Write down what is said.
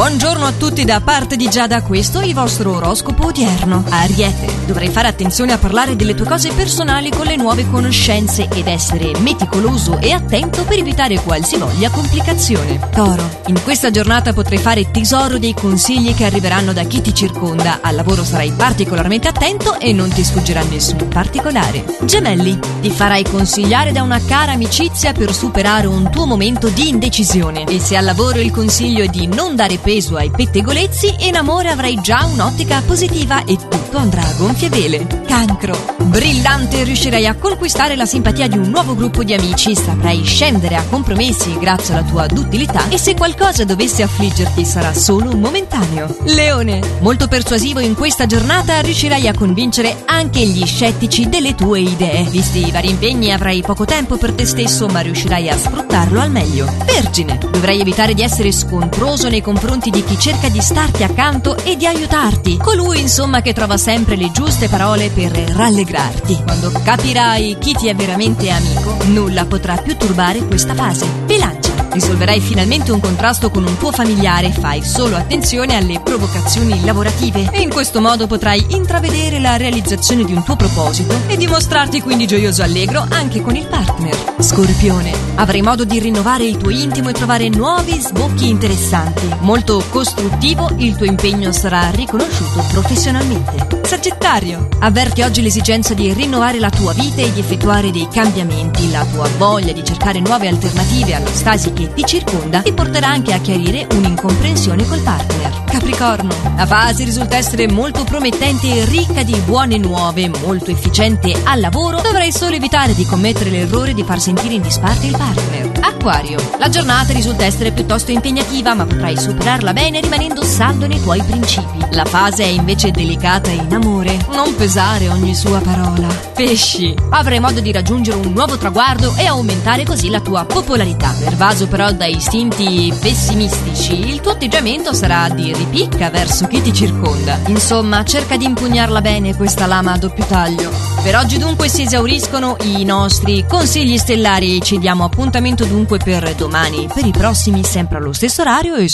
Buongiorno a tutti da parte di Giada, questo è il vostro oroscopo odierno. Ariete, dovrai fare attenzione a parlare delle tue cose personali con le nuove conoscenze ed essere meticoloso e attento per evitare qualsivoglia complicazione. Toro, in questa giornata potrai fare tesoro dei consigli che arriveranno da chi ti circonda. Al lavoro sarai particolarmente attento e non ti sfuggirà nessun particolare. Gemelli, ti farai consigliare da una cara amicizia per superare un tuo momento di indecisione. E se al lavoro il consiglio è di non dare peso peso ai pettegolezzi in amore avrai già un'ottica positiva e tutto andrà a gonfie vele. Cancro. Brillante, riuscirai a conquistare la simpatia di un nuovo gruppo di amici, saprai scendere a compromessi grazie alla tua duttilità e se qualcosa dovesse affliggerti sarà solo momentaneo. Leone. Molto persuasivo in questa giornata riuscirai a convincere anche gli scettici delle tue idee. Visti i vari impegni avrai poco tempo per te stesso ma riuscirai a sfruttarlo al meglio. Vergine. Dovrai evitare di essere scontroso nei confronti confronti di chi cerca di starti accanto e di aiutarti. Colui, insomma, che trova sempre le giuste parole per rallegrarti. Quando capirai chi ti è veramente amico, nulla potrà più turbare questa fase. Bilancia. Risolverai finalmente un contrasto con un tuo familiare, fai solo attenzione alle provocazioni lavorative e in questo modo potrai intravedere la realizzazione di un tuo proposito e dimostrarti quindi gioioso e allegro anche con il partner. Scorpione, avrai modo di rinnovare il tuo intimo e trovare nuovi sbocchi interessanti. Molto costruttivo, il tuo impegno sarà riconosciuto professionalmente. Sagittario, avverti oggi l'esigenza di rinnovare la tua vita e di effettuare dei cambiamenti. La tua voglia di cercare nuove alternative alla stasi che ti circonda ti porterà anche a chiarire un'incomprensione col partner. Capricorno, la fase risulta essere molto promettente e ricca di buone nuove, molto efficiente al lavoro. Dovrai solo evitare di commettere l'errore di far sentire in disparte il partner. Acquario, la giornata risulta essere piuttosto impegnativa, ma potrai superarla bene rimanendo saldo nei tuoi principi. La fase è invece delicata e in amore. Non pesare ogni sua parola. Pesci, avrai modo di raggiungere un nuovo traguardo e aumentare così la tua popolarità. Pervaso però da istinti pessimistici, il tuo atteggiamento sarà di ripicca verso chi ti circonda. Insomma, cerca di impugnarla bene questa lama a doppio taglio. Per oggi dunque si esauriscono i nostri consigli stellari ci diamo appuntamento dunque per domani, per i prossimi sempre allo stesso orario e su